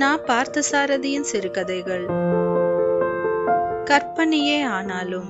நா பார்த்தசாரதியின் சிறுகதைகள். கற்பனையே ஆனாலும்.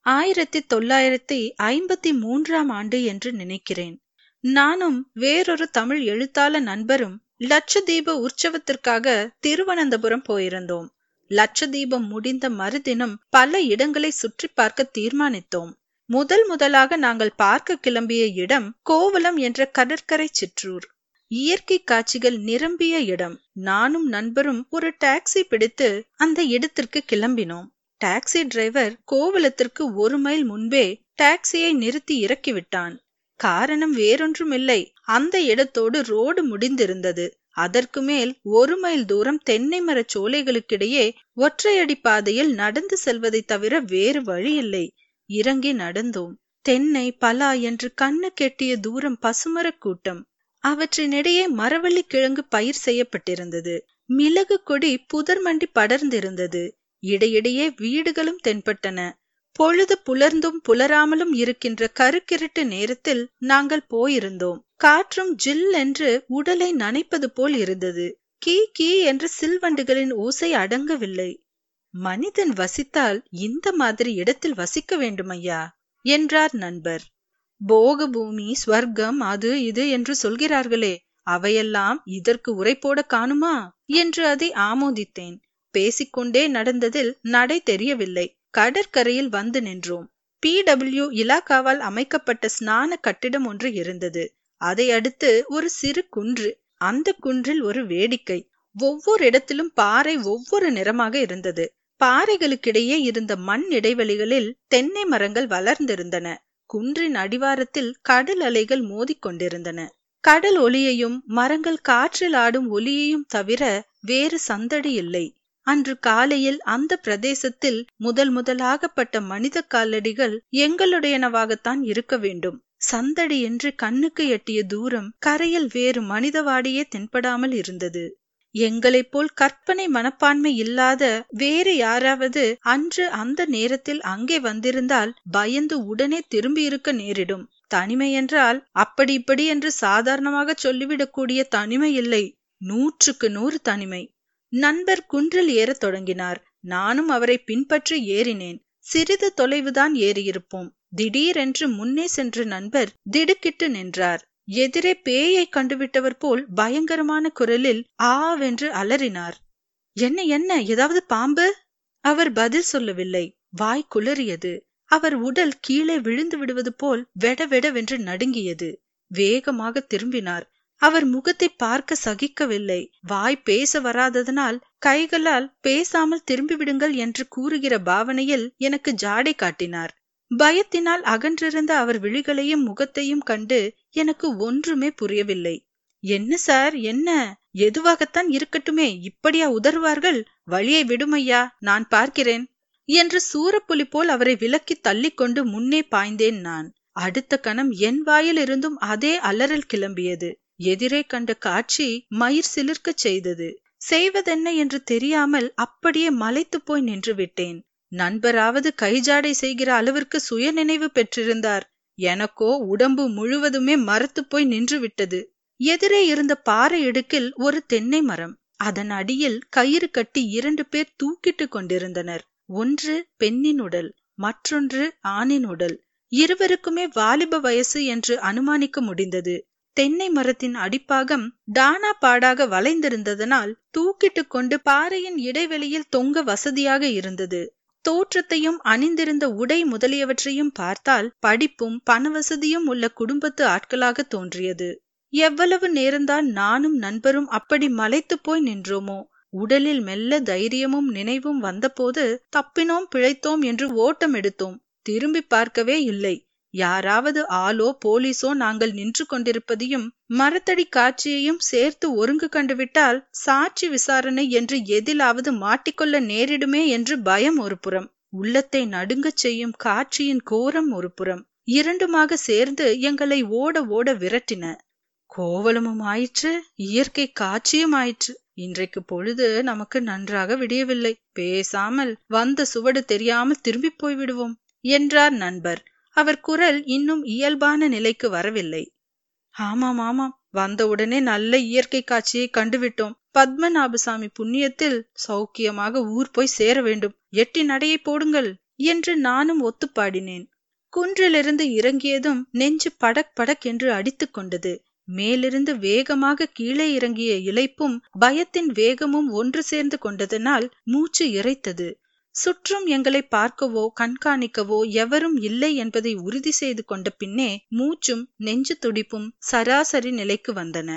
ஆயிரத்தி தொள்ளாயிரத்தி ஐம்பத்தி மூன்றாம் ஆண்டு என்று நினைக்கிறேன். நானும் வேறொரு தமிழ் எழுத்தாள நண்பரும் லட்சதீப உற்சவத்திற்காக திருவனந்தபுரம் போயிருந்தோம். லட்சதீபம் முடிந்த மறுதினம் பல இடங்களை சுற்றி பார்க்க தீர்மானித்தோம். முதல் முதலாக நாங்கள் பார்க்க கிளம்பிய இடம் கோவலம் என்ற கடற்கரை சிற்றூர். இயற்கை காட்சிகள் நிரம்பிய இடம். நானும் நண்பரும் ஒரு டாக்ஸி பிடித்து அந்த இடத்திற்கு கிளம்பினோம். டாக்ஸி டிரைவர் கோவலத்திற்கு ஒரு மைல் முன்பே டாக்ஸியை நிறுத்தி இறக்கிவிட்டான். காரணம் வேறொன்றுமில்லை. அந்த இடத்தோடு ரோடு முடிந்திருந்தது. அதற்கு மேல் ஒரு மைல் தூரம் தென்னை மர சோலைகளுக்கிடையே ஒற்றையடி பாதையில் நடந்து செல்வதை தவிர வேறு வழி இல்லை இறங்கி நடந்தோம். தென்னை பலா என்று கண்ணு கெட்டிய தூரம் பசுமரக் கூட்டம். அவற்றினிடையே மரவள்ளி கிழங்கு பயிர் செய்யப்பட்டிருந்தது. மிளகு கொடி புதர் மண்டி படர்ந்திருந்தது. இடையிடையே வீடுகளும் தென்பட்டன. பொழுது புலர்ந்தும் புலராமலும் இருக்கின்ற கருக்கிருட்டு நேரத்தில் நாங்கள் போயிருந்தோம். காற்றும் ஜில் என்று உடலை நனைப்பது போல் இருந்தது. கீ கீ என்று சில்வண்டுகளின் ஓசை அடங்கவில்லை. மனிதன் வசித்தால் இந்த மாதிரி இடத்தில் வசிக்க வேண்டுமையா? என்றார் நண்பர். போக பூமி ஸ்வர்க்கம் அது இது என்று சொல்கிறார்களே அவையெல்லாம் இதற்கு உரை போட காணுமா? என்று அதை ஆமோதித்தேன். பேசிக்கொண்டே நடந்ததில் நடை தெரியவில்லை. கடற்கரையில் வந்து நின்றோம். பி. டபிள்யூ. இலாக்காவால் அமைக்கப்பட்ட ஸ்நான கட்டிடம் ஒன்று இருந்தது. அதை அடுத்து ஒரு சிறு குன்று. அந்த குன்றில் ஒரு வேடிக்கை. ஒவ்வொரு இடத்திலும் பாறை ஒவ்வொரு நிறமாக இருந்தது. பாறைகளுக்கிடையே இருந்த மண் இடைவெளிகளில் தென்னை மரங்கள் வளர்ந்திருந்தன. குன்றின் அடிவாரத்தில் கடல் அலைகள் மோதிக்கொண்டிருந்தன கடல் ஒளியையும் மரங்கள் காற்றில் ஆடும் ஒலியையும் தவிர வேறு சந்தடி இல்லை. அன்று காலையில் அந்த பிரதேசத்தில் முதல் முதலாகப்பட்ட மனித காலடிகள் எங்களுடையனவாகத்தான் இருக்க வேண்டும். சந்தடி என்று கண்ணுக்கு எட்டிய தூரம் கரையில் வேறு மனிதவாடியே தென்படாமல் இருந்தது. எங்களைப் போல் கற்பனை மனப்பான்மை இல்லாத வேறு யாராவது அன்று அந்த நேரத்தில் அங்கே வந்திருந்தால் பயந்து உடனே திரும்பியிருக்க நேரிடும். தனிமை என்றால் அப்படி இப்படி என்று சாதாரணமாக சொல்லிவிடக்கூடிய தனிமை இல்லை. நூற்றுக்கு நூறு தனிமை. நண்பர் குன்றில் ஏறத் தொடங்கினார். நானும் அவரை பின்பற்றி ஏறினேன். சிறிது தொலைவுதான் ஏறியிருப்போம். திடீரென்று முன்னே சென்ற நண்பர் திடுக்கிட்டு நின்றார். எதிரே பேயை கண்டுவிட்டவர் போல் பயங்கரமான குரலில் ஆவென்று அலறினார். என்ன என்ன? ஏதாவது பாம்பு? அவர் பதில் சொல்லவில்லை. வாய் குளறியது. அவர் உடல் கீழே விழுந்து விடுவது போல் வெடவெடவென்று நடுங்கியது. வேகமாக திரும்பினார். அவர் முகத்தை பார்க்க சகிக்கவில்லை. வாய் பேச வராததனால் கைகளால் பேசாமல் திரும்பிவிடுங்கள் என்று கூறுகிற பாவனையில் எனக்கு ஜாடை காட்டினார். பயத்தினால் அகன்றிருந்த அவர் விழிகளையும் முகத்தையும் கண்டு எனக்கு ஒன்றுமே புரியவில்லை. என்ன சார் என்ன? எதுவாகத்தான் இருக்கட்டுமே இப்படியா உதறுவார்கள்? வழியை விடுமையா? நான் பார்க்கிறேன். என்று சூரப்புலி போல் அவரை விலக்கி தள்ளிக்கொண்டு முன்னே பாய்ந்தேன் நான். அடுத்த கணம் என் வாயில் இருந்தும் அதே அலறல் கிளம்பியது. எதிரே கண்ட காட்சி மயிர் சிலிர்க்கச் செய்தது. செய்வதென்ன? என்று தெரியாமல் அப்படியே மலைத்து போய் நின்று விட்டேன் நண்பராவது கைஜாடை செய்கிற அளவிற்கு சுயநினைவு பெற்றிருந்தார். எனக்கோ உடம்பு முழுவதுமே மரத்து போய் நின்று விட்டது எதிரே இருந்த பாறை இடுக்கில் ஒரு தென்னை மரம். அதன் அடியில் கயிறு கட்டி இரண்டு பேர் தூக்கிட்டு கொண்டிருந்தனர். ஒன்று பெண்ணின் உடல் மற்றொன்று ஆணின் உடல். இருவருக்குமே வாலிப வயசு என்று அனுமானிக்க முடிந்தது. தென்னை மரத்தின் அடிப்பாகம் டானா பாடாக வளைந்திருந்ததனால் தூக்கிட்டு கொண்டு பாறையின் இடைவெளியில் தொங்க வசதியாக இருந்தது. தோற்றத்தையும் அணிந்திருந்த உடை முதலியவற்றையும் பார்த்தால் படிப்பும் பணவசதியும் உள்ள குடும்பத்து ஆட்களாக தோன்றியது. எவ்வளவு நேரம்தான் நானும் நண்பரும் அப்படி மலைத்து போய் நின்றோமோ? உடலில் மெல்ல தைரியமும் நினைவும் வந்தபோது தப்பினோம் பிழைத்தோம் என்று ஓட்டம் எடுத்தோம். திரும்பி பார்க்கவே இல்லை. யாராவது ஆளோ போலீஸோ நாங்கள் நின்று கொண்டிருப்பதையும் மரத்தடி காட்சியையும் சேர்த்து ஒருங்கு கண்டுவிட்டால் சாட்சி விசாரணை என்று எதிலாவது மாட்டிக்கொள்ள நேரிடுமே என்று பயம் ஒரு புறம். உள்ளத்தை நடுங்கச் செய்யும் காட்சியின் கோரம் ஒரு புறம். இரண்டுமாக சேர்ந்து எங்களை ஓட ஓட விரட்டின. கோவலமும் ஆயிற்று இயற்கை காட்சியும் ஆயிற்று. இன்றைக்கு பொழுது நமக்கு நன்றாக விடியவில்லை. பேசாமல் வந்த சுவடு தெரியாமல் திரும்பி போய்விடுவோம் என்றார் நண்பர். அவர் குரல் இன்னும் இயல்பான நிலைக்கு வரவில்லை. ஆமாம் ஆமாம். வந்தவுடனே நல்ல இயற்கை காட்சியை கண்டுவிட்டோம். பத்மநாபசாமி புண்ணியத்தில் சௌக்கியமாக ஊர் போய் சேர வேண்டும். எட்டி நடையை போடுங்கள் என்று நானும் ஒத்துப்பாடினேன். குன்றிலிருந்து இறங்கியதும் நெஞ்சு படக் படக் என்று அடித்துக் கொண்டது. மேலிருந்து வேகமாக கீழே இறங்கிய இழைப்பும் பயத்தின் வேகமும் ஒன்று சேர்ந்து கொண்டதனால் மூச்சு இறைத்தது. சுற்றும் எங்களை பார்க்கவோ கண்காணிக்கவோ எவரும் இல்லை என்பதை உறுதி செய்து கொண்ட பின்னே மூச்சும் நெஞ்சு துடிப்பும் சராசரி நிலைக்கு வந்தன.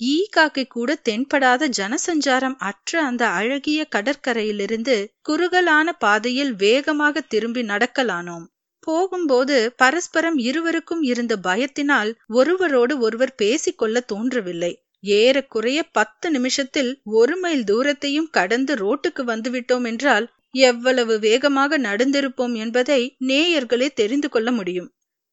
ஈ காக்கை கூட தென்படாத ஜனசஞ்சாரம் அற்ற அந்த அழகிய கடற்கரையிலிருந்து குறுகலான பாதையில் வேகமாக திரும்பி நடக்கலானோம். போகும்போது பரஸ்பரம் இருவருக்கும் இருந்த பயத்தினால் ஒருவரோடு ஒருவர் பேசிக்கொள்ள தோன்றவில்லை. ஏறக்குறைய பத்து நிமிஷத்தில் ஒரு மைல் தூரத்தையும் கடந்து ரோட்டுக்கு வந்துவிட்டோம் என்றால் எவ்வளவு வேகமாக நடந்திருப்போம் என்பதை நேயர்களே தெரிந்து கொள்ள முடியும்.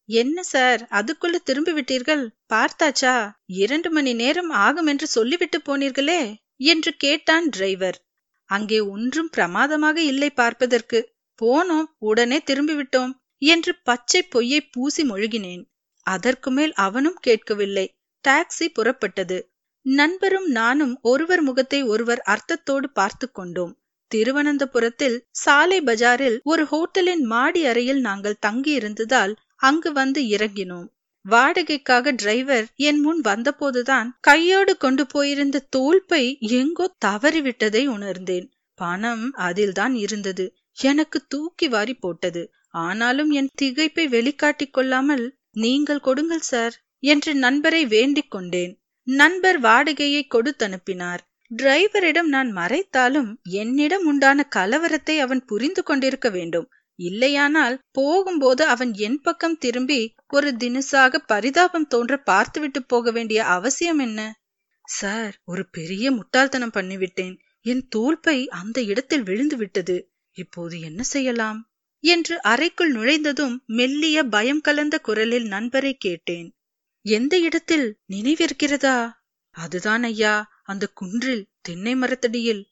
என்ன சார் அதுக்குள்ள திரும்பி விட்டீர்கள் பார்த்தாச்சா? இரண்டு மணி நேரம் ஆகும் என்று சொல்லிவிட்டு போனீர்களே? என்று கேட்டான் டிரைவர். அங்கே ஒன்றும் பிரமாதமாக இல்லை பார்ப்பதற்கு. போனோம் உடனே திரும்பிவிட்டோம் என்று பச்சை பொய்யை பூசி மொழிகினேன். அதற்கு மேல் அவனும் கேட்கவில்லை. டாக்ஸி புறப்பட்டது. நண்பரும் நானும் ஒருவர் முகத்தை ஒருவர் அர்த்தத்தோடு பார்த்து கொண்டோம். திருவனந்தபுரத்தில் சாலை பஜாரில் ஒரு ஹோட்டலின் மாடி அறையில் நாங்கள் தங்கியிருந்ததால் அங்கு வந்து இறங்கினோம். வாடகைக்காக டிரைவர் என் முன் வந்தபோதுதான் கையோடு கொண்டு போயிருந்த தோல்பை எங்கோ தவறிவிட்டதை உணர்ந்தேன். பணம் அதில்தான் இருந்தது. எனக்கு தூக்கி வாரி போட்டது. ஆனாலும் என் திகைப்பை வெளிக்காட்டிக் கொள்ளாமல் நீங்கள் கொடுங்கள் சார் என்று நண்பரை வேண்டிக் கொண்டேன். நண்பர் வாடகையை கொடுத்தனுப்பினார். டிரைவரிடம் நான் மறைத்தாலும் என்னிடம் உண்டான கலவரத்தை அவன் புரிந்து கொண்டிருக்க வேண்டும். இல்லையானால் போகும்போது அவன் என் பக்கம் திரும்பி ஒரு தினசாக பரிதாபம் தோன்ற பார்த்துவிட்டு போக வேண்டிய அவசியம் என்ன? சார் ஒரு பெரிய முட்டாள்தனம் பண்ணிவிட்டேன். என் தோல்பை அந்த இடத்தில் விழுந்து விட்டது. இப்போது என்ன செய்யலாம்? என்று அறைக்குள் நுழைந்ததும் மெல்லிய பயம் கலந்த குரலில் நண்பரை கேட்டேன். எந்த இடத்தில் நினைவிருக்கிறதா? அதுதான் ஐயா அந்த குன்றில் தென்னை மரத்தடியில்.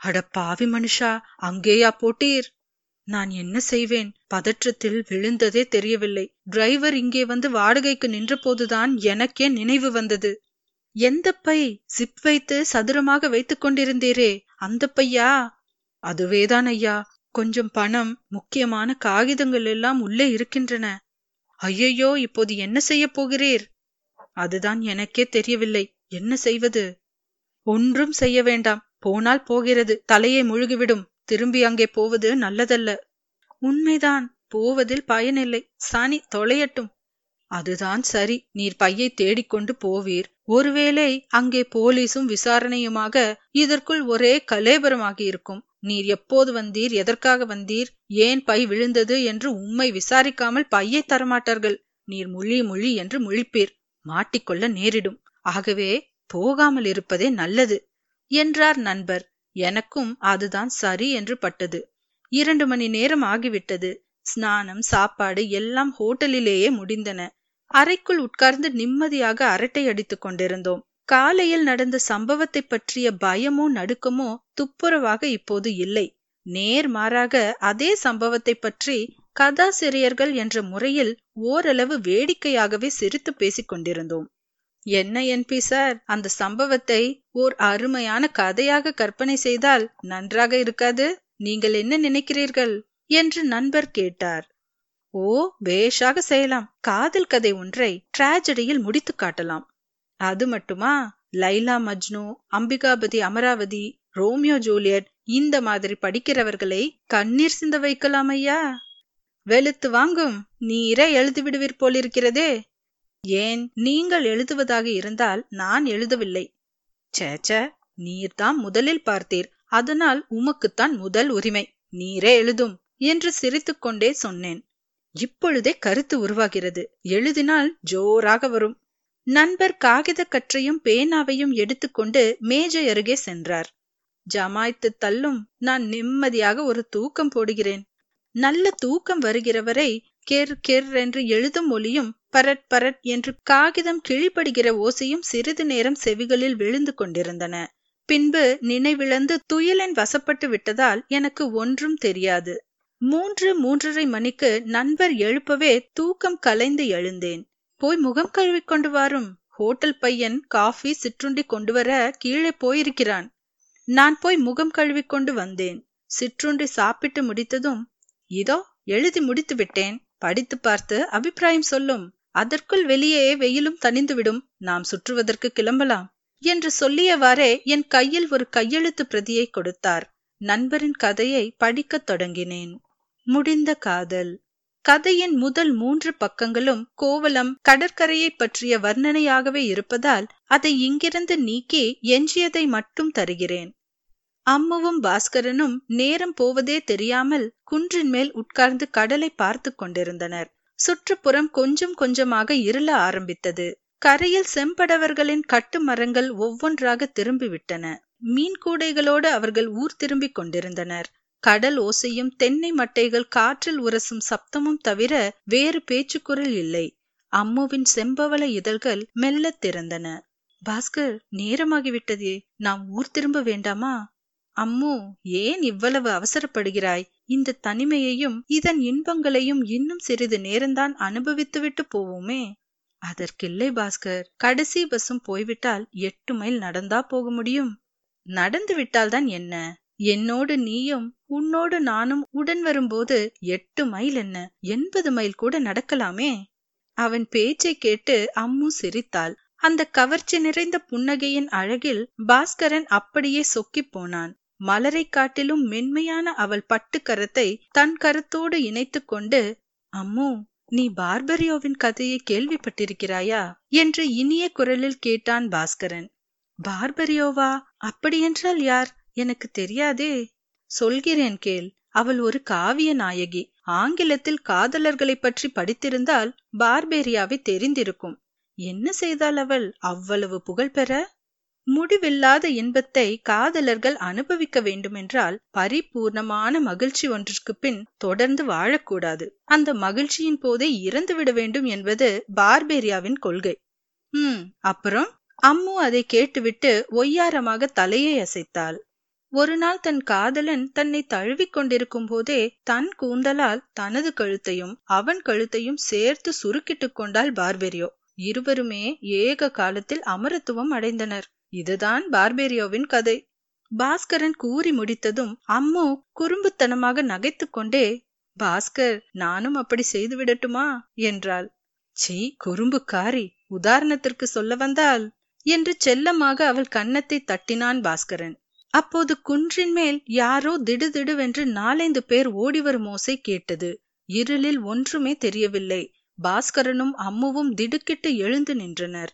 அட பாவி மனுஷா அங்கேயா போட்டீர். நான் என்ன செய்வேன்? பதற்றத்தில் விழுந்ததே தெரியவில்லை. டிரைவர் இங்கே வந்து வாடகைக்கு நின்றபோதுதான் எனக்கே நினைவு வந்தது. எந்த பை சிப் வைத்து சதுரமாக வைத்துக் கொண்டிருந்தீரே? அந்த பையா? அதுவேதான் ஐயா. கொஞ்சம் பணம் முக்கியமான காகிதங்கள் எல்லாம் உள்ளே இருக்கின்றன. ஐயையோ இப்போது என்ன செய்ய போகிறீர்? அதுதான் எனக்கே தெரியவில்லை. என்ன செய்வது? ஒன்றும் செய்ய வேண்டாம். போனால் போகிறது. தலையை முழுகிவிடும். திரும்பி அங்கே போவது நல்லதல்ல. உண்மைதான். போவதில் பயனில்லை. சனி தொலையட்டும். அதுதான் சரி. நீர் பையை தேடிக்கொண்டு போவீர். ஒருவேளை அங்கே போலீசும் விசாரணையுமாக இதற்குள் ஒரே கலேபரமாகி இருக்கும். நீர் எப்போது வந்தீர்? எதற்காக வந்தீர்? ஏன் பை விழுந்தது என்று உம்மை விசாரிக்காமல் பையை தரமாட்டார்கள். நீர் முழி முழி என்று முழிப்பீர். மாட்டிக்கொள்ள நேரிடும். ஆகவே போகாமல் இருப்பதே நல்லது என்றார் நண்பர். எனக்கும் அதுதான் சரி என்று பட்டது. இரண்டு மணி நேரம் ஆகிவிட்டது. ஸ்நானம் சாப்பாடு எல்லாம் ஹோட்டலிலேயே முடிந்தன. அறைக்குள் உட்கார்ந்து நிம்மதியாக அரட்டை அடித்துக் கொண்டிருந்தோம். காலையில் நடந்த சம்பவத்தை பற்றிய பயமோ நடுக்கமோ துப்புரவாக இப்போது இல்லை. நேர் மாறாக அதே சம்பவத்தை பற்றி கதாசிரியர்கள் என்ற முறையில் ஓரளவு வேடிக்கையாகவே சிரித்து பேசிக் கொண்டிருந்தோம். என்ன என்பி சார் அந்த சம்பவத்தை ஓர் அருமையான கதையாக கற்பனை செய்தால் நன்றாக இருக்காது? நீங்கள் என்ன நினைக்கிறீர்கள்? என்று நண்பர் கேட்டார். ஓ பேஷாக செய்யலாம். காதல் கதை ஒன்றை டிராஜடியில் முடித்து காட்டலாம். அது மட்டுமா? லைலா மஜ்னு அம்பிகாபதி அமராவதி ரோமியோ ஜூலியட் இந்த மாதிரி படிக்கிறவர்களை கண்ணீர் சிந்த வைக்கலாம் ஐயா. வெளுத்து வாங்கும். நீரே எழுதி விடுவீர் போலிருக்கிறதே. ஏன் நீங்கள் எழுதுவதாக இருந்தால் நான் எழுதவில்லை. சேச்ச நீர்தான் முதலில் பார்த்தீர். அதனால் உமக்குத்தான் முதல் உரிமை. நீரே எழுதும் என்று சிரித்துக்கொண்டே சொன்னேன். இப்பொழுதே கருத்து உருவாகிறது. எழுதினால் ஜோராக வரும். நண்பர் காகித கற்றையும் பேனாவையும் எடுத்துக்கொண்டு மேஜை அருகே சென்றார். ஜமாய்த்து தள்ளும் நான் நிம்மதியாக ஒரு தூக்கம் போடுகிறேன். நல்ல தூக்கம் வருகிறவரை கெர் கெர் என்று எழுதும் ஒலியும் பரட் பரட் என்று காகிதம் கிழிபடுகிற ஓசையும் சிறிது நேரம் செவிகளில் விழுந்து கொண்டிருந்தன. பின்பு நினைவிழந்து துயிலின் வசப்பட்டு விட்டதால் எனக்கு ஒன்றும் தெரியாது. மூன்று மூன்றரை மணிக்கு நண்பர் எழுப்பவே தூக்கம் கலைந்து எழுந்தேன். போய் முகம் கழுவிக் கொண்டு வாரும். ஹோட்டல் பையன் காஃபி சிற்றுண்டி கொண்டு வர கீழே போயிருக்கிறான். நான் போய் முகம் கழுவிக்கொண்டு வந்தேன். சிற்றுண்டி சாப்பிட்டு முடித்ததும் இதோ எழுதி முடித்து விட்டேன். படித்து பார்த்து அபிப்பிராயம் சொல்லும். அதற்குள் வெளியே வெயிலும் தணிந்துவிடும். நாம் சுற்றுவதற்கு கிளம்பலாம். என்று சொல்லியவாறே என் கையில் ஒரு கையெழுத்து பிரதியை கொடுத்தார். நண்பரின் கதையை படிக்கத் தொடங்கினேன். முடிந்த காதல். கதையின் முதல் மூன்று பக்கங்களும் கோவலம் கடற்கரையை பற்றிய வர்ணனையாகவே இருப்பதால் அதை இங்கிருந்து நீக்கி எஞ்சியதை மட்டும் தருகிறேன். அம்முவும் பாஸ்கரனும் நேரம் போவதே தெரியாமல் குன்றின் மேல் உட்கார்ந்து கடலை பார்த்து கொண்டிருந்தனர். சுற்றுப்புறம் கொஞ்சம் கொஞ்சமாக இருள ஆரம்பித்தது. கரையில் செம்படவர்களின் கட்டு மரங்கள் ஒவ்வொன்றாக திரும்பிவிட்டன. மீன் கூடைகளோடு அவர்கள் ஊர் திரும்பிக் கொண்டிருந்தனர். கடல் ஓசையும் தென்னை மட்டைகள் காற்றில் உரசும் சப்தமும் தவிர வேறு பேச்சுக்குரல் இல்லை. அம்முவின் செம்பவள இதழ்கள் மெல்லத் திறந்தன. பாஸ்கர் நேரமாகிவிட்டதே. நாம் ஊர் திரும்ப வேண்டாமா? அம்மு ஏன் இவ்வளவு அவசரப்படுகிறாய்? இந்த தனிமையையும் இதன் இன்பங்களையும் இன்னும் சிறிது நேரம்தான் அனுபவித்துவிட்டு போவோமே. அதற்கில்லை பாஸ்கர். கடைசி பஸ்ஸும் போய்விட்டால் எட்டு மைல் நடந்தா போக முடியும். நடந்து விட்டால்தான் என்ன? என்னோடு நீயும் உன்னோடு நானும் உடன் வரும்போது எட்டு மைல் என்ன? எண்பது மைல் கூட நடக்கலாமே. அவன் பேச்சை கேட்டு அம்மு சிரித்தாள். அந்த கவர்ச்சி நிறைந்த புன்னகையின் அழகில் பாஸ்கரன் அப்படியே சொக்கிப் போனான். மலரை காட்டிலும் மென்மையான அவள் பட்டு கரத்தை தன் கரத்தோடு இணைத்து கொண்டு அம்மு நீ பார்பரியோவின் கதையை கேள்விப்பட்டிருக்கிறாயா? என்று இனிய குரலில் கேட்டான் பாஸ்கரன். பார்பரியோவா? அப்படியென்றால் யார்? எனக்கு தெரியாதே. சொல்கிறேன் கேள். அவள் ஒரு காவிய நாயகி. ஆங்கிலத்தில் காதலர்களை பற்றி படித்திருந்தால் பார்பேரியாவை தெரிந்திருக்கும். என்ன செய்தால் அவள் அவ்வளவு புகழ் பெற? முடிவில்லாத இன்பத்தை காதலர்கள் அனுபவிக்க வேண்டுமென்றால் பரிபூர்ணமான மகிழ்ச்சி ஒன்றிற்கு பின் தொடர்ந்து வாழக்கூடாது. அந்த மகிழ்ச்சியின் போதே இறந்துவிட வேண்டும் என்பது பார்பேரியாவின் கொள்கை. ம் அப்புறம்? அம்மு அதை கேட்டுவிட்டு ஒய்யாரமாக தலையை அசைத்தாள். ஒரு நாள் தன் காதலன் தன்னை தழுவிக் கொண்டிருக்கும் போதே தன் கூந்தலால் தனது கழுத்தையும் அவன் கழுத்தையும் சேர்த்து சுருக்கிட்டுக் கொண்டாள் பார்பெரியோ. இருவருமே ஏக காலத்தில் அமரத்துவம் அடைந்தனர். இதுதான் பார்பேரியோவின் கதை. பாஸ்கரன் கூறி முடித்ததும் அம்மு குறும்புத்தனமாக நகைத்துக் கொண்டே பாஸ்கர் நானும் அப்படி செய்து விடட்டுமா? என்றாள். சீ குறும்புக்காரி உதாரணத்திற்கு சொல்ல வந்தால் என்று செல்லமாக அவள் கன்னத்தை தட்டினான் பாஸ்கரன். அப்போது குன்றின் மேல் யாரோ திடுதிடுவென்று நாலைந்து பேர் ஓடிவரும் ஓசை கேட்டது. இருளில் ஒன்றுமே தெரியவில்லை. பாஸ்கரனும் அம்முவும் திடுக்கிட்டு எழுந்து நின்றனர்.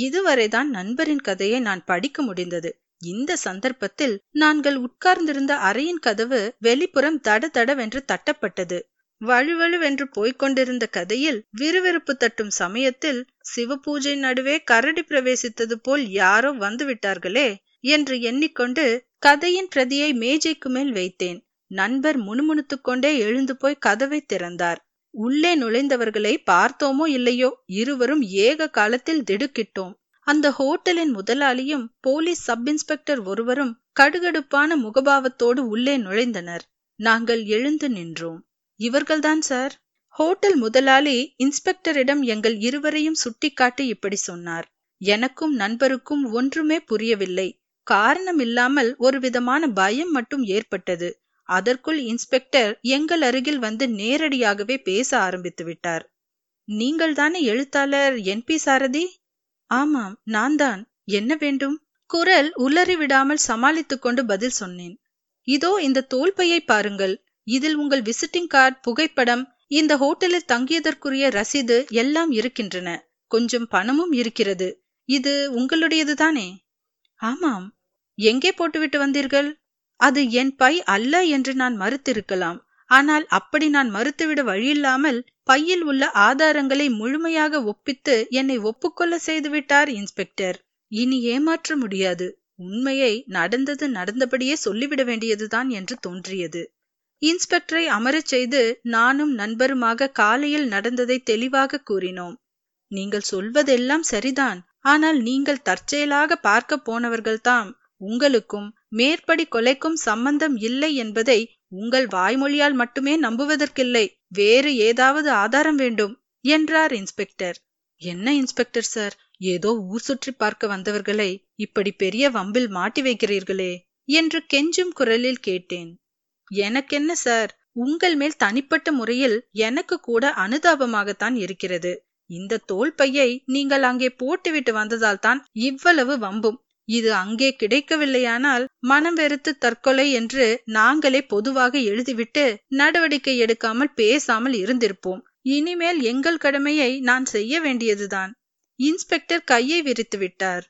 இதுவரைதான் நண்பரின் கதையை நான் படிக்க முடிந்தது. இந்த சந்தர்ப்பத்தில் நாங்கள் உட்கார்ந்திருந்த அறையின் கதவு வெளிப்புறம் தட தடவென்று தட்டப்பட்டது. வழுவழுவென்று போய்க் கொண்டிருந்த கதையில் விறுவிறுப்பு தட்டும் சமயத்தில் சிவபூஜை நடுவே கரடி பிரவேசித்தது போல் யாரோ வந்துவிட்டார்களே என்று எண்ணிக்கொண்டு கதையின் பிரதியை மேஜைக்கு மேல் வைத்தேன். நண்பர் முணுமுணுத்துக் கொண்டே எழுந்து போய் கதவை திறந்தார். உள்ளே நுழைந்தவர்களை பார்த்தோமோ இல்லையோ இருவரும் ஏக காலத்தில் திடுக்கிட்டோம். அந்த ஹோட்டலின் முதலாளியும் போலீஸ் சப் இன்ஸ்பெக்டர் ஒருவரும் கடுகடுப்பான முகபாவத்தோடு உள்ளே நுழைந்தனர். நாங்கள் எழுந்து நின்றோம். இவர்கள்தான் சார்? ஹோட்டல் முதலாளி இன்ஸ்பெக்டரிடம் எங்கள் இருவரையும் சுட்டிக்காட்டி இப்படி சொன்னார். எனக்கும் நண்பருக்கும் ஒன்றுமே புரியவில்லை. காரணம் இல்லாமல் ஒரு விதமான பயம் மட்டும் ஏற்பட்டது. அதற்குள் இன்ஸ்பெக்டர் எங்கள் அருகில் வந்து நேரடியாகவே பேச ஆரம்பித்து விட்டார். நீங்கள் தானே எழுத்தாளர் என் பி சாரதி? ஆமாம் நான் தான். என்ன வேண்டும்? குரல் உளறி விடாமல் சமாளித்துக் கொண்டு பதில் சொன்னேன். இதோ இந்த தோல்பையை பாருங்கள். இதில் உங்கள் விசிட்டிங் கார்டு புகைப்படம் இந்த ஹோட்டலில் தங்கியதற்குரிய ரசீது எல்லாம் இருக்கின்றன. கொஞ்சம் பணமும் இருக்கிறது. இது உங்களுடையது தானே? ஆமாம். எங்கே போட்டுவிட்டு வந்தீர்கள்? அது என் பை அல்ல என்று நான் மறுத்திருக்கலாம். ஆனால் அப்படி நான் மறுத்துவிட வழியில்லாமல் பையில் உள்ள ஆதாரங்களை முழுமையாக ஒப்பித்து என்னை ஒப்புக்கொள்ள செய்துவிட்டார் இன்ஸ்பெக்டர். இனி ஏமாற்ற முடியாது. உண்மையை நடந்தது நடந்தபடியே சொல்லிவிட வேண்டியதுதான் என்று தோன்றியது. இன்ஸ்பெக்டரை அமரச் செய்து நானும் நண்பருமாக காலையில் நடந்ததை தெளிவாக கூறினோம். நீங்கள் சொல்வதெல்லாம் சரிதான். ஆனால் நீங்கள் தற்செயலாக பார்க்க போனவர்கள்தாம். உங்களுக்கும் மேற்படி கொலைக்கும் சம்பந்தம் இல்லை என்பதை உங்கள் வாய்மொழியால் மட்டுமே நம்புவதற்கில்லை. வேறு ஏதாவது ஆதாரம் வேண்டும்? என்றார் இன்ஸ்பெக்டர். என்ன இன்ஸ்பெக்டர் சார்? ஏதோ ஊர் சுற்றி பார்க்க வந்தவர்களை இப்படி பெரிய வம்பில் மாட்டி வைக்கிறீர்களே என்று கெஞ்சும் குரலில் கேட்டேன். எனக்கென்ன சார்? உங்கள் மேல் தனிப்பட்ட முறையில் எனக்கு கூட அனுதாபமாகத்தான் இருக்கிறது. இந்த தோல் பையை நீங்கள் அங்கே போட்டுவிட்டு வந்ததால் தான் இவ்வளவு வம்பும் இது அங்கே கிடைக்கவில்லையானால் மனம் வெறுத்து தற்கொலை என்று நாங்களே பொதுவாக எழுதிவிட்டு நடவடிக்கை எடுக்காமல் பேசாமல் இருந்திருப்போம். இனிமேல் எங்கள் கடமையை நான் செய்ய வேண்டியதுதான். இன்ஸ்பெக்டர் கையை விரித்து விட்டார்.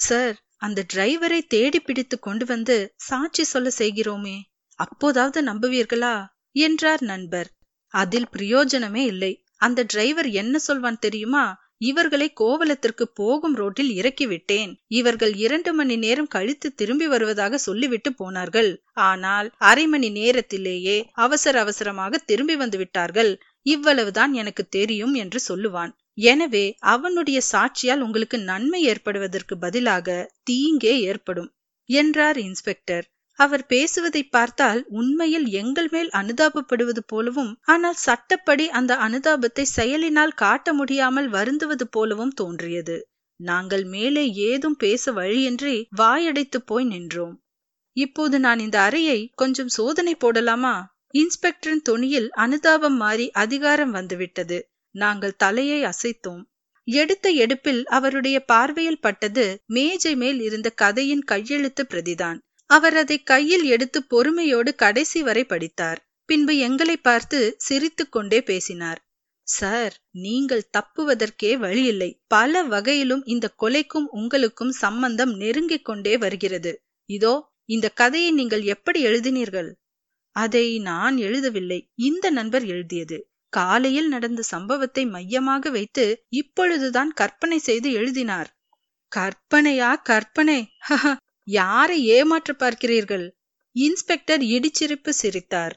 சார் அந்த டிரைவரை தேடி பிடித்து கொண்டு வந்து சாட்சி சொல்ல செய்கிறோமே. அப்போதாவது நம்புவீர்களா? என்றார் நண்பர். அதில் பிரயோஜனமே இல்லை. அந்த டிரைவர் என்ன சொல்வான் தெரியுமா? இவர்களை கோவலத்திற்கு போகும் ரோட்டில் இறக்கிவிட்டேன். இவர்கள் இரண்டு மணி நேரம் கழித்து திரும்பி வருவதாக சொல்லிவிட்டு போனார்கள். ஆனால் அரை மணி நேரத்திலேயே அவசர அவசரமாக திரும்பி வந்து விட்டார்கள். இவ்வளவுதான் எனக்கு தெரியும் என்று சொல்லுவான். எனவே அவனுடைய சாட்சியால் உங்களுக்கு நன்மை ஏற்படுவதற்கு பதிலாக தீங்கே ஏற்படும் என்றார் இன்ஸ்பெக்டர். அவர் பேசுவதை பார்த்தால் உண்மையில் எங்கள் மேல் அனுதாபப்படுவது போலவும் ஆனால் சட்டப்படி அந்த அனுதாபத்தை செயலினால் காட்ட முடியாமல் வருந்துவது போலவும் தோன்றியது. நாங்கள் மேலே ஏதும் பேச வழியின்றி வாயடைத்து போய் நின்றோம். இப்போது நான் இந்த அறையை கொஞ்சம் சோதனை போடலாமா? இன்ஸ்பெக்டரின் துணியில் அனுதாபம் மாறி அதிகாரம் வந்துவிட்டது. நாங்கள் தலையை அசைத்தோம். எடுத்த எடுப்பில் அவருடைய பார்வையில் பட்டது மேஜை மேல் இருந்த கதையின் கையெழுத்து பிரதிதான். அவர் அதை கையில் எடுத்து பொறுமையோடு கடைசி வரை படித்தார். பின்பு எங்களை பார்த்து சிரித்துக் கொண்டே பேசினார். சார் நீங்கள் தப்புவதற்கே வழியில்லை. பல வகையிலும் இந்த கொலைக்கும் உங்களுக்கும் சம்பந்தம் நெருங்கிக் கொண்டே வருகிறது. இதோ இந்த கதையை நீங்கள் எப்படி எழுதினீர்கள்? அதை நான் எழுதவில்லை. இந்த நண்பர் எழுதியது. காலையில் நடந்த சம்பவத்தை மையமாக வைத்து இப்பொழுதுதான் கற்பனை செய்து எழுதினார். கற்பனையா கற்பனை? யாரை ஏமாற்ற பார்க்கிறீர்கள்? இன்ஸ்பெக்டர் இடிச்சிரிப்பு சிரித்தார்.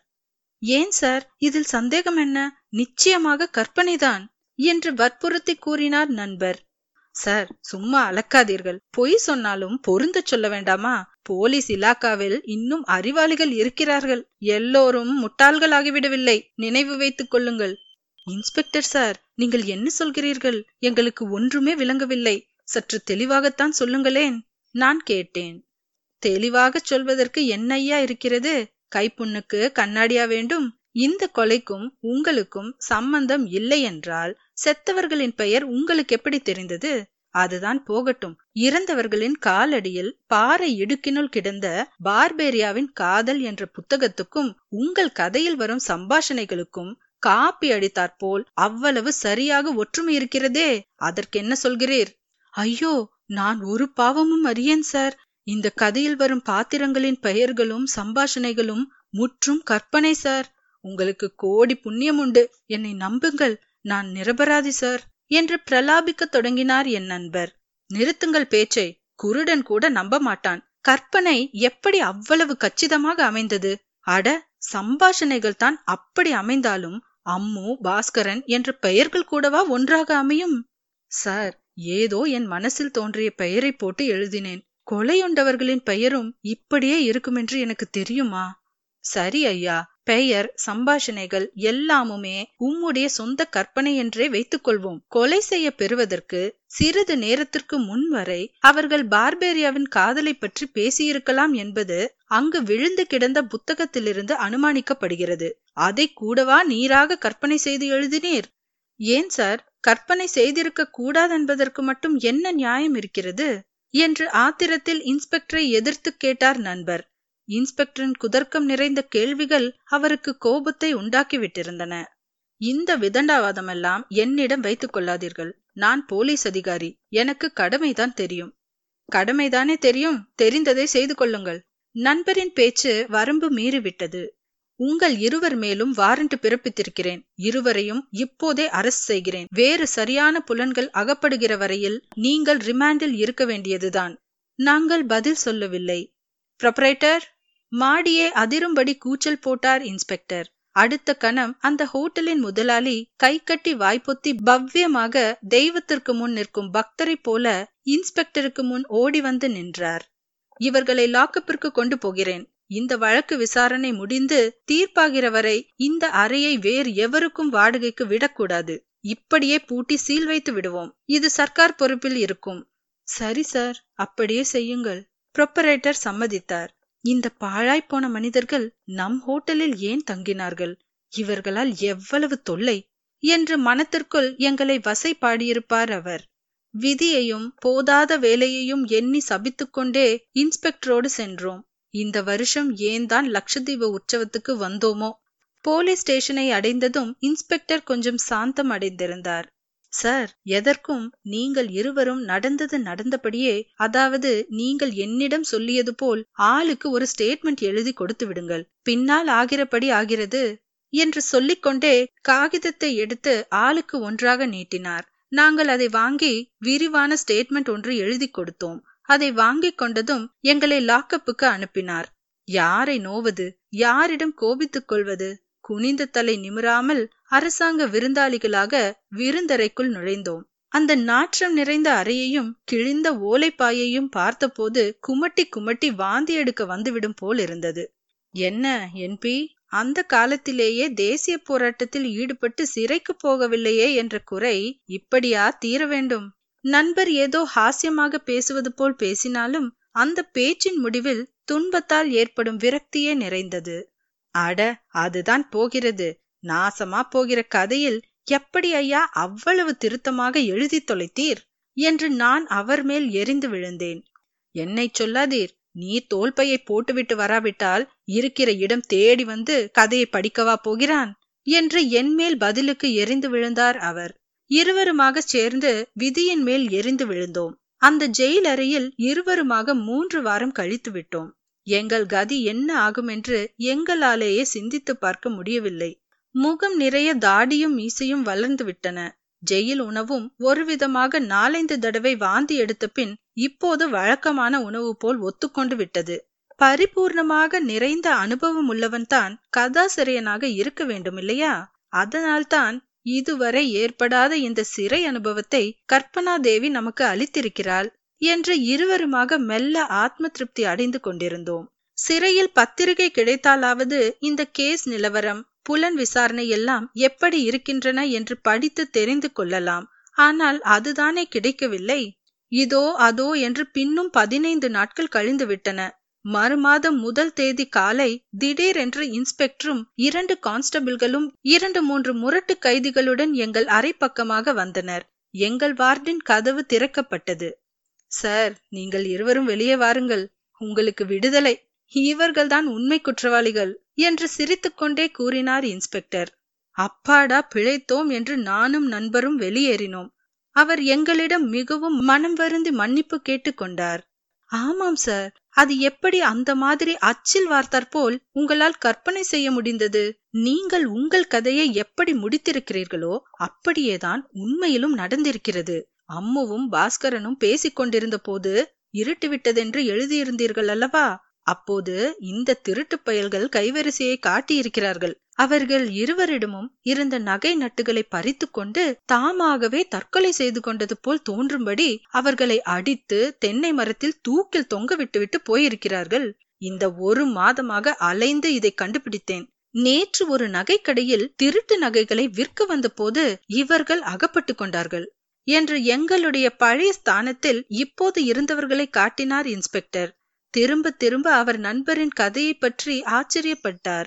ஏன் சார்? இதில் சந்தேகம் என்ன? நிச்சயமாக கற்பனைதான் என்று வற்புறுத்தி கூறினார் நண்பர். சார் சும்மா அளக்காதீர்கள் பொய் சொன்னாலும் பொருந்த சொல்ல வேண்டாமா? போலீஸ் இலாக்காவில் இன்னும் அறிவாளிகள் இருக்கிறார்கள். எல்லோரும் முட்டாள்களாகிவிடவில்லை. நினைவு வைத்துக் கொள்ளுங்கள். இன்ஸ்பெக்டர் சார் நீங்கள் என்ன சொல்கிறீர்கள்? எங்களுக்கு ஒன்றுமே விளங்கவில்லை. சற்று தெளிவாகத்தான் சொல்லுங்களேன். நான் கேட்டேன். தெளிவாக சொல்வதற்கு என்னையா இருக்கிறது? கைப்புண்ணுக்கு கண்ணாடியா வேண்டும்? இந்த கொலைக்கும் உங்களுக்கும் சம்பந்தம் இல்லை என்றால் செத்தவர்களின் பெயர் உங்களுக்கு எப்படி தெரிந்தது? அதுதான் போகட்டும். இறந்தவர்களின் காலடியில் பாறை இடுக்கினுள் கிடந்த பார்பேரியாவின் காதல் என்ற புத்தகத்துக்கும் உங்கள் கதையில் வரும் சம்பாஷணைகளுக்கும் காப்பி அடித்தாற்போல் அவ்வளவு சரியாக ஒற்றுமை இருக்கிறதே. அதற்கென்ன சொல்கிறீர்? ஐயோ நான் ஒரு பாவமும் அறியேன் சார். இந்த கதையில் வரும் பாத்திரங்களின் பெயர்களும் சம்பாஷணைகளும் முற்றும் கற்பனை சார். உங்களுக்கு கோடி புண்ணியம் உண்டு. என்னை நம்புங்கள். நான் நிரபராதி சார். என்று பிரலாபிக்க தொடங்கினார் என் நண்பர். நிறுத்துங்கள் பேச்சை. குருடன் கூட நம்ப மாட்டான். கற்பனை எப்படி அவ்வளவு கச்சிதமாக அமைந்தது? அட சம்பாஷணைகள் தான் அப்படி அமைந்தாலும் அம்மு பாஸ்கரன் என்ற பெயர்கள் கூடவா ஒன்றாக அமையும்? சார் ஏதோ என் மனசில் தோன்றிய பெயரை போட்டு எழுதினேன். கொலையுண்டவர்களின் பெயரும் இப்படியே இருக்குமென்று எனக்கு தெரியுமா? சரி ஐயா பெயர் சம்பாஷணைகள் எல்லாமுமே உம்முடைய சொந்த கற்பனை என்றே வைத்துக் கொள்வோம். கொலை செய்ய பெறுவதற்கு சிறிது நேரத்திற்கு முன் வரை அவர்கள் பார்பேரியாவின் காதலை பற்றி பேசியிருக்கலாம் என்பது அங்கு விழுந்து கிடந்த புத்தகத்திலிருந்து அனுமானிக்கப்படுகிறது. அதை கூடவா நீராக கற்பனை செய்து எழுதினீர்? ஏன் சார்? கற்பனை செய்திருக்க கூடாதென்பதற்கு மட்டும் என்ன நியாயம் இருக்கிறது? என்று ஆத்திரத்தில் இன்ஸ்பெக்டரை எதிர்த்து கேட்டார் நண்பர். இன்ஸ்பெக்டரின் குதர்க்கம் நிறைந்த கேள்விகள் அவருக்கு கோபத்தை உண்டாக்கிவிட்டிருந்தன. இந்த விதண்டாவாதமெல்லாம் என்னிடம் வைத்துக் கொள்ளாதீர்கள். நான் போலீஸ் அதிகாரி. எனக்கு கடமைதான் தெரியும். கடமைதானே தெரியும்? தெரிந்ததை செய்து கொள்ளுங்கள். நண்பரின் பேச்சு வரம்பு மீறிவிட்டது. உங்கள் இருவர் மேலும் வாரண்ட் பிறப்பித்திருக்கிறேன். இருவரையும் இப்போதே அரஸ்ட் செய்கிறேன். வேறு சரியான புலன்கள் அகப்படுகிற வரையில் நீங்கள் ரிமாண்டில் இருக்க வேண்டியதுதான். நாங்கள் பதில் சொல்லவில்லை. ப்ரொபரேட்டர் மாடியே அதிரும்படி கூச்சல் போட்டார் இன்ஸ்பெக்டர். அடுத்த கணம் அந்த ஹோட்டலின் முதலாளி கை கட்டி வாய்ப்பொத்தி பவ்யமாக தெய்வத்திற்கு முன் நிற்கும் பக்தரை போல இன்ஸ்பெக்டருக்கு முன் ஓடி வந்து நின்றார். இவர்களை லாக்கப்பிற்கு கொண்டு போகிறேன். இந்த வழக்கு விசாரணை முடிந்து தீர்ப்பாகிற வரை இந்த அறையை வேறு எவருக்கும் வாடகைக்கு விடக்கூடாது. இப்படியே பூட்டி சீல் வைத்து விடுவோம். இது சர்க்கார் பொறுப்பில் இருக்கும். சரி சார் அப்படியே செய்யுங்கள். ப்ரொப்பரேட்டர் சம்மதித்தார். இந்த பாழாய்ப்போன போன மனிதர்கள் நம் ஹோட்டலில் ஏன் தங்கினார்கள்? இவர்களால் எவ்வளவு தொல்லை. என்று மனத்திற்குள் எங்களை வசை பாடியிருப்பார் அவர். விதியையும் போதாத வேலையையும் எண்ணி சபித்துக்கொண்டே இன்ஸ்பெக்டரோடு சென்றோம். இந்த வருஷம் ஏன் தான் லட்சதீப உற்சவத்துக்கு வந்தோமோ? போலீஸ் ஸ்டேஷனை அடைந்ததும் இன்ஸ்பெக்டர் கொஞ்சம் சாந்தம் அடைந்திருந்தார் சார் எதற்கும் நீங்கள் இருவரும் நடந்தது நடந்தபடியே அதாவது நீங்கள் என்னிடம் சொல்லியது போல் ஆளுக்கு ஒரு ஸ்டேட்மெண்ட் எழுதி கொடுத்து விடுங்கள். பின்னால் ஆகிறபடி ஆகிறது என்று சொல்லிக்கொண்டே காகிதத்தை எடுத்து ஆளுக்கு ஒன்றாக நீட்டினார். நாங்கள் அதை வாங்கி விரிவான ஸ்டேட்மெண்ட் ஒன்று எழுதி கொடுத்தோம். அதை வாங்கிக் கொண்டதும் எங்களை லாக்கப்புக்கு அனுப்பினார். யாரை நோவது? யாரிடம் கோபித்துக் கொள்வது? குனிந்த தலை நிமிராமல் அரசாங்க விருந்தாளிகளாக விருந்தறைக்குள் நுழைந்தோம். அந்த நாற்றம் நிறைந்த அறையையும் கிழிந்த ஓலைப்பாயையும் பார்த்தபோது குமட்டி குமட்டி வாந்தி எடுக்க வந்துவிடும் போல் இருந்தது. என்ன என்பி? அந்த காலத்திலேயே தேசிய போராட்டத்தில் ஈடுபட்டு சிறைக்கு போகவில்லையே என்ற குறை இப்படியா தீர வேண்டும் நண்பர் ஏதோ ஹாஸ்யமாக பேசுவது போல் பேசினாலும் அந்த பேச்சின் முடிவில் துன்பத்தால் ஏற்படும் விரக்தியே நிறைந்தது. அட அதுதான் போகிறது. நாசமா போகிற கதையில் எப்படி ஐயா அவ்வளவு திருத்தமாக எழுதி தொலைத்தீர்? என்று நான் அவர் மேல் எரிந்து விழுந்தேன். என்னை சொல்லாதீர். நீ தோல்பையை போட்டுவிட்டு வராவிட்டால் இருக்கிற இடம் தேடி வந்து கதையை படிக்கவா போகிறான்? என்று என் மேல் பதிலுக்கு எரிந்து விழுந்தார் அவர். இருவருமாக சேர்ந்து விதியின் மேல் எரிந்து விழுந்தோம். அந்த ஜெயில் அறையில் இருவருமாக மூன்று வாரம் கழித்து விட்டோம். எங்கள் கதி என்ன ஆகும் என்று எங்களாலேயே சிந்தித்து பார்க்க முடியவில்லை. முகம் நிறைய தாடியும் மீசையும் வளர்ந்து விட்டன. ஜெயில் உணவும் ஒரு விதமாக நாலைந்து தடவை வாந்தி எடுத்த பின் இப்போது வழக்கமான உணவு போல் ஒத்துக்கொண்டு விட்டது. பரிபூர்ணமாக நிறைந்த அனுபவம் உள்ளவன்தான் கதாசிரியனாக இருக்க வேண்டும் இல்லையா அதனால்தான் இதுவரை ஏற்படாத இந்த சிறை அனுபவத்தை கற்பனா தேவி நமக்கு அளித்திருக்கிறாள் என்று இருவருமாக மெல்ல ஆத்ம திருப்தி அடைந்து கொண்டிருந்தோம். சிறையில் பத்திரிகை கிடைத்தாலாவது இந்த கேஸ் நிலவரம் புலன் விசாரணை எல்லாம் எப்படி இருக்கின்றன என்று படித்து தெரிந்து கொள்ளலாம். ஆனால் அதுதானே கிடைக்கவில்லை? இதோ அதோ என்று பின்னும் பதினைந்து நாட்கள் கழிந்து விட்டன மறுமாதம் முதல் தேதி காலை திடீரென்று இன்ஸ்பெக்டரும் இரண்டு கான்ஸ்டபிள்களும் இரண்டு மூன்று முரட்டு கைதிகளுடன் எங்கள் அறை பக்கமாக வந்தனர். எங்கள் வார்டின் கதவு திறக்கப்பட்டது. சார் நீங்கள் இருவரும் வெளியே வாருங்கள். உங்களுக்கு விடுதலை. இவர்கள்தான் உண்மை குற்றவாளிகள் என்று சிரித்துக்கொண்டே கூறினார் இன்ஸ்பெக்டர். அப்பாடா பிழைத்தோம் என்று நானும் நண்பரும் வெளியேறினோம். அவர் எங்களிடம் மிகவும் மனம் வருந்தி மன்னிப்பு கேட்டுக்கொண்டார். ஆமாம் சார் அது எப்படி அந்த மாதிரி அச்சில் வார்த்தாற்போல் உங்களால் கற்பனை செய்ய முடிந்தது? நீங்கள் உங்கள் கதையை எப்படி முடித்திருக்கிறீர்களோ அப்படியேதான் உண்மையிலும் நடந்திருக்கிறது. அம்முவும் பாஸ்கரனும் பேசிக் கொண்டிருந்த போது இருட்டுவிட்டதென்று எழுதியிருந்தீர்கள் அல்லவா? அப்போது இந்த திருட்டு பயல்கள் கைவரிசையை காட்டியிருக்கிறார்கள். அவர்கள் இருவரிடமும் இருந்த நகை நட்டுகளை பறித்து கொண்டு தாமாகவே தற்கொலை செய்து கொண்டது போல் தோன்றும்படி அவர்களை அடித்து தென்னை மரத்தில் தூக்கில் தொங்க விட்டுவிட்டு போயிருக்கிறார்கள். இந்த ஒரு மாதமாக அலைந்து இதை கண்டுபிடித்தேன். நேற்று ஒரு நகைக்கடையில் திருட்டு நகைகளை விற்க வந்தபோது இவர்கள் அகப்பட்டு கொண்டார்கள் என்று எங்களுடைய பழைய ஸ்தானத்தில் இப்போது இருந்தவர்களை காட்டினார் இன்ஸ்பெக்டர். திரும்ப திரும்ப அவர் நண்பரின் கதையை பற்றி ஆச்சரியப்பட்டார்.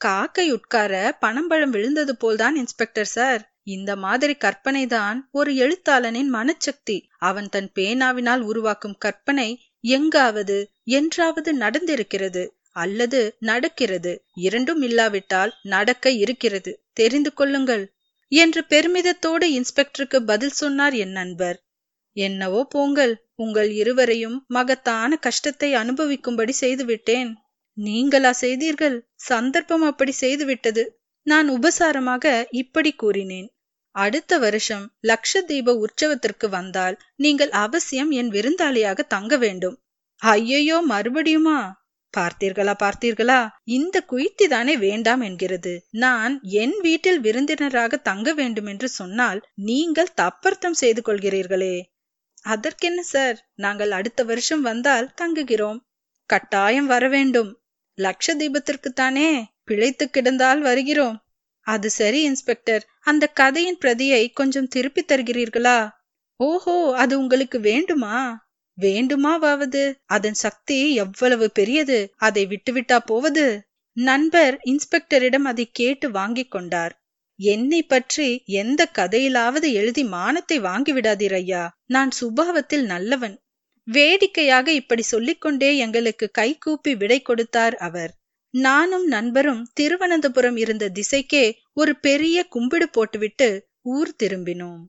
காக்கை உட்கார பனம்பழம் விழுந்தது போல்தான் இன்ஸ்பெக்டர் சார். இந்த மாதிரி கற்பனைதான் ஒரு எழுத்தாளனின் மனச்சக்தி. அவன் தன் பேனாவினால் உருவாக்கும் கற்பனை எங்காவது என்றாவது நடந்திருக்கிறது அல்லது நடக்கிறது. இரண்டும் இல்லாவிட்டால் நடக்க இருக்கிறது. தெரிந்து கொள்ளுங்கள். என்று பெருமிதத்தோடு இன்ஸ்பெக்டருக்கு பதில் சொன்னார் என் நண்பர். என்னவோ போங்கள் உங்கள் இருவரையும் மகத்தான கஷ்டத்தை அனுபவிக்கும்படி செய்துவிட்டேன். நீங்களா செய்தீர்கள்? சந்தர்ப்பம் அப்படி செய்துவிட்டது. நான் உபசாரமாக இப்படி கூறினேன். அடுத்த வருஷம் லக்ஷதீப உற்சவத்திற்கு வந்தால் நீங்கள் அவசியம் என் விருந்தாளியாக தங்க வேண்டும். ஐயையோ மறுபடியுமா? பார்த்தீர்களா பார்த்தீர்களா? இந்த குயித்தி தானே வேண்டாம் என்கிறது. நான் என் வீட்டில் விருந்தினராக தங்க வேண்டும் என்று சொன்னால் நீங்கள் தப்பர்த்தம் செய்து கொள்கிறீர்களே. அதற்கென்ன சார்? நாங்கள் அடுத்த வருஷம் வந்தால் தங்குகிறோம். கட்டாயம் வர வேண்டும். லட்ச தீபத்திற்குத்தானே பிழைத்து கிடந்தால் வருகிறோம். அது சரி இன்ஸ்பெக்டர். அந்த கதையின் பிரதியை கொஞ்சம் திருப்பி தருகிறீர்களா? ஓஹோ அது உங்களுக்கு வேண்டுமா? வேண்டுமாவாவது? அதன் சக்தி எவ்வளவு பெரியது? அதை விட்டுவிட்டா போவது? நண்பர் இன்ஸ்பெக்டரிடம் அதை கேட்டு வாங்கிக் கொண்டார். என்னை பற்றி எந்த கதையிலாவது எழுதி மானத்தை வாங்கிவிடாதீர் ஐயா நான் சுபாவத்தில் நல்லவன். வேடிக்கையாக இப்படி சொல்லிக்கொண்டே எங்களுக்கு கைகூப்பி விடை கொடுத்தார் அவர். நானும் நண்பரும் திருவனந்தபுரம் இருந்த திசைக்கே ஒரு பெரிய கும்பிடு போட்டுவிட்டு ஊர் திரும்பினோம்.